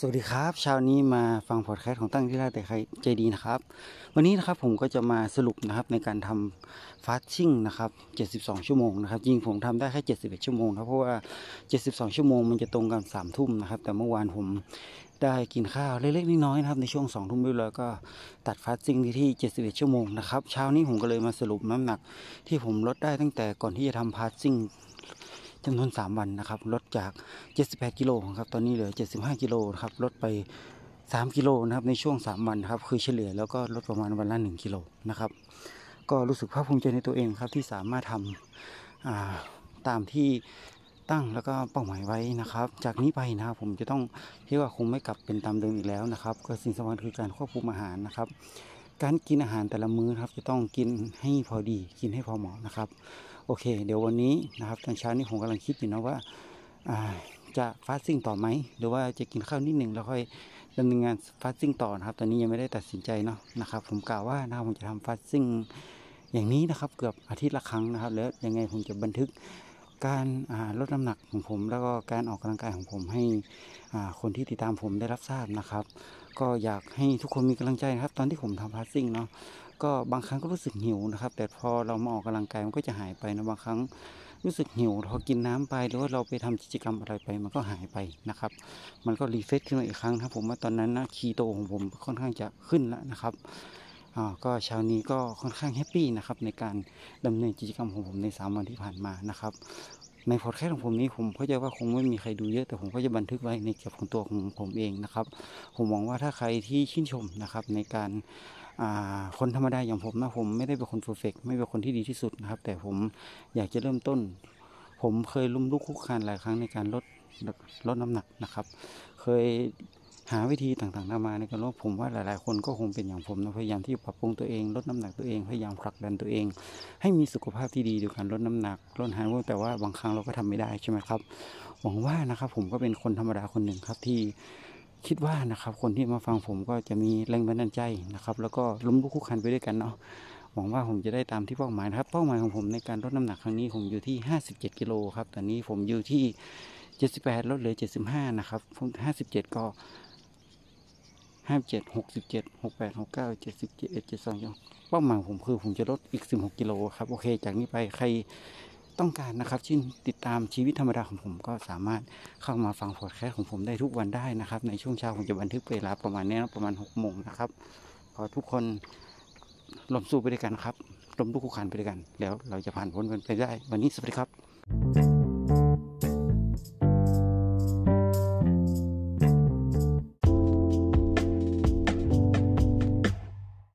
สวัสดีครับเช้านี้มาฟังพอดแคสต์ของตั้งที่ได้แต่ใครใจดีนะครับ วันนี้นะครับผมก็จะมาสรุปนะครับในการทำฟาสชิ่งนะครับ 72 ชั่วโมงนะครับจริงผมทำได้แค่ 71 ชั่วโมงครับเพราะว่า 72 ชั่วโมงมันจะตรงกัน3ทุ่มนะครับ แต่เมื่อวานผมได้กินข้าวเล็กๆน้อยๆนะครับในช่วง2ทุ่มด้วยแล้วก็ตัดฟาสซิ่งที่ 71 ชั่วโมงนะครับเช้านี้ผมก็เลยมาสรุปน้ำหนักที่ผมลดได้ตั้งแต่ก่อนที่จะทำฟาสซิ่ง จำนวน 3 วันนะครับลดจาก 78 กิโลครับตอนนี้เหลือ 75 กิโลครับลดไป 3 กิโลนะครับในช่วง 3 วันครับคือเฉลี่ยแล้วก็ลดประมาณวันละ 1 กิโลนะครับก็รู้สึกภาคภูมิใจในตัวเองครับที่สามารถทำตามที่ตั้งแล้วก็เป้าหมายไว้นะครับ จากนี้ไปนะครับผมจะต้องคิดว่าคงไม่กลับเป็นตามเดิมอีกแล้วนะครับ ก็สิ่งสำคัญคือการควบคุมอาหารนะครับ การกินอาหารแต่ละมื้อครับ จะต้องกินให้พอดีกินให้พอเหมาะนะครับ โอเค เดี๋ยววันนี้นะครับตอนเช้านี้ผมกำลังคิดอยู่นะว่าจะฟาสซิ่งต่อไหมหรือว่าจะกินข้าวนิดหนึ่งแล้วค่อยดำเนินงานฟาสซิ่งต่อนะครับ ตอนนี้ยังไม่ได้ตัดสินใจเนาะนะครับ ผมกล่าวว่านะผมจะทำฟาสซิ่งอย่างนี้นะครับ เกือบอาทิตย์ละครั้งนะครับ แล้วยังไงผมจะบันทึกการลดน้ำหนักของผม แล้วก็การออกกำลังกายของผมให้คนที่ติดตามผมได้รับทราบนะครับ ก็อยากให้ทุกคนมีกำลังใจนะครับ ตอนที่ผมทำ fasting เนาะก็บางครั้งก็รู้สึกหิวนะครับ แต่พอเรามาออกกำลังกายมันก็จะหายไปนะบางครั้งรู้สึกหิวพอกินน้ำไปหรือว่าเราไปทำกิจกรรมอะไรไป มันก็หายไปนะครับ มันก็ refresh ขึ้นมาอีกครั้งครับผมว่าตอนนั้นนะคีโตของผมค่อนข้างจะขึ้นแล้วนะครับอ่าก็เช้านี้ก็ค่อนข้าง happy นะครับในการดำเนินกิจกรรมของผมในสามวันที่ผ่านมานะครับ ในพอดแคสต์ของผมนี้ผมเข้าใจว่าคงไม่มีใครดูเยอะ แต่ผมก็จะบันทึกไว้ในเก็บของตัวของผมเองนะครับ ผมหวังว่าถ้าใครที่ชื่นชมนะครับในการคนธรรมดาอย่างผมนะผมไม่ได้เป็นคนเฟอร์เฟกไม่เป็นคนที่ดีที่สุดนะครับ แต่ผมอยากจะเริ่มต้น ผมเคยลุ่มลุกคุกคานหลายครั้งในการลดลดน้ำหนักนะครับ เคย หาวิธีต่างๆนามาในการลดผมว่าหลายๆ คนก็คงเป็นอย่างผมนะพยายามที่ปรับปรุงตัวเองลดน้ำหนักตัวเองพยายามผลักดันตัวเอง ให้มีสุขภาพที่ดีด้วยการลดน้ำหนักลดหายว่าแต่ว่าบางครั้งเราก็ทำไม่ได้ใช่ไหมครับหวังว่านะครับผมก็เป็นคนธรรมดาคนหนึ่งครับที่คิดว่านะครับคนที่มาฟังผมก็จะมีแรงบันดาลใจนะครับ แล้วก็ล้มลุกคุกคันไปด้วยกันเนาะหวังว่าผมจะได้ตามที่เป้าหมายนะครับ เป้าหมายของผมในการลดน้ำหนักครั้งนี้ผมอยู่ที่ 57กิโลครับตอนนี้ผมอยู่ที่ 78ลดเหลือ 75 นะครับผม57 ก็ ห้าเจ็ดหกสิบเจ็ดหกแปดหกเก้าเจ็ดสิบเจ็ดเจ็ดสองเป้าหมายผมคือผมจะลดอีกสิบหกกิโลครับโอเค จากนี้ไปใครต้องการนะครับชื่นติดตามชีวิตธรรมดาของผมก็สามารถเข้ามาฟังพอดแคสต์ของผมได้ทุกวันได้นะครับ ในช่วงเช้าผมจะบันทึกเวลาประมาณนี้นะประมาณหกโมงนะครับขอทุกคนลมสู้ไปด้วยกันครับลมทุกขุขันไปด้วยกัน แล้วเราจะผ่านพ้นกันไปได้ วันนี้สวัสดีครับ